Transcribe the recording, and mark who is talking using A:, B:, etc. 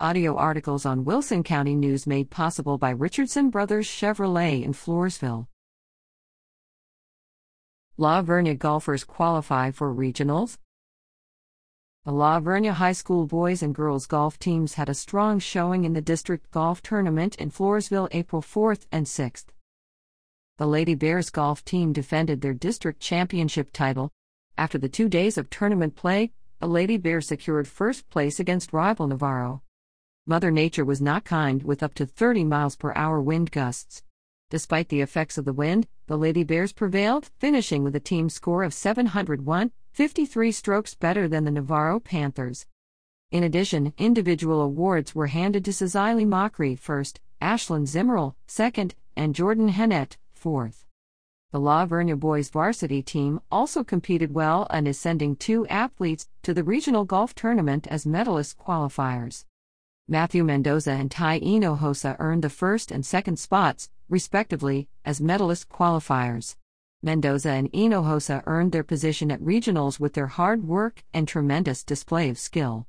A: Audio articles on Wilson County News made possible by Richardson Brothers Chevrolet in Floresville. La Vernia golfers qualify for regionals. The La Vernia High School boys and girls golf teams had a strong showing in the district golf tournament in Floresville April 4th and 6th. The Lady Bears golf team defended their district championship title. After the two days of tournament play, the Lady Bears secured first place against rival Navarro. Mother Nature was not kind with up to 30 miles per hour wind gusts. Despite the effects of the wind, the Lady Bears prevailed, finishing with a team score of 701, 53 strokes better than the Navarro Panthers. In addition, individual awards were handed to Cecilie Mockery first, Ashlyn Zimmerl second, and Jordan Hennett fourth. The La Vernia boys varsity team also competed well and is sending two athletes to the regional golf tournament as medalist qualifiers. Matthew Mendoza and Ty Hinojosa earned the first and second spots, respectively, as medalist qualifiers. Mendoza and Hinojosa earned their position at regionals with their hard work and tremendous display of skill.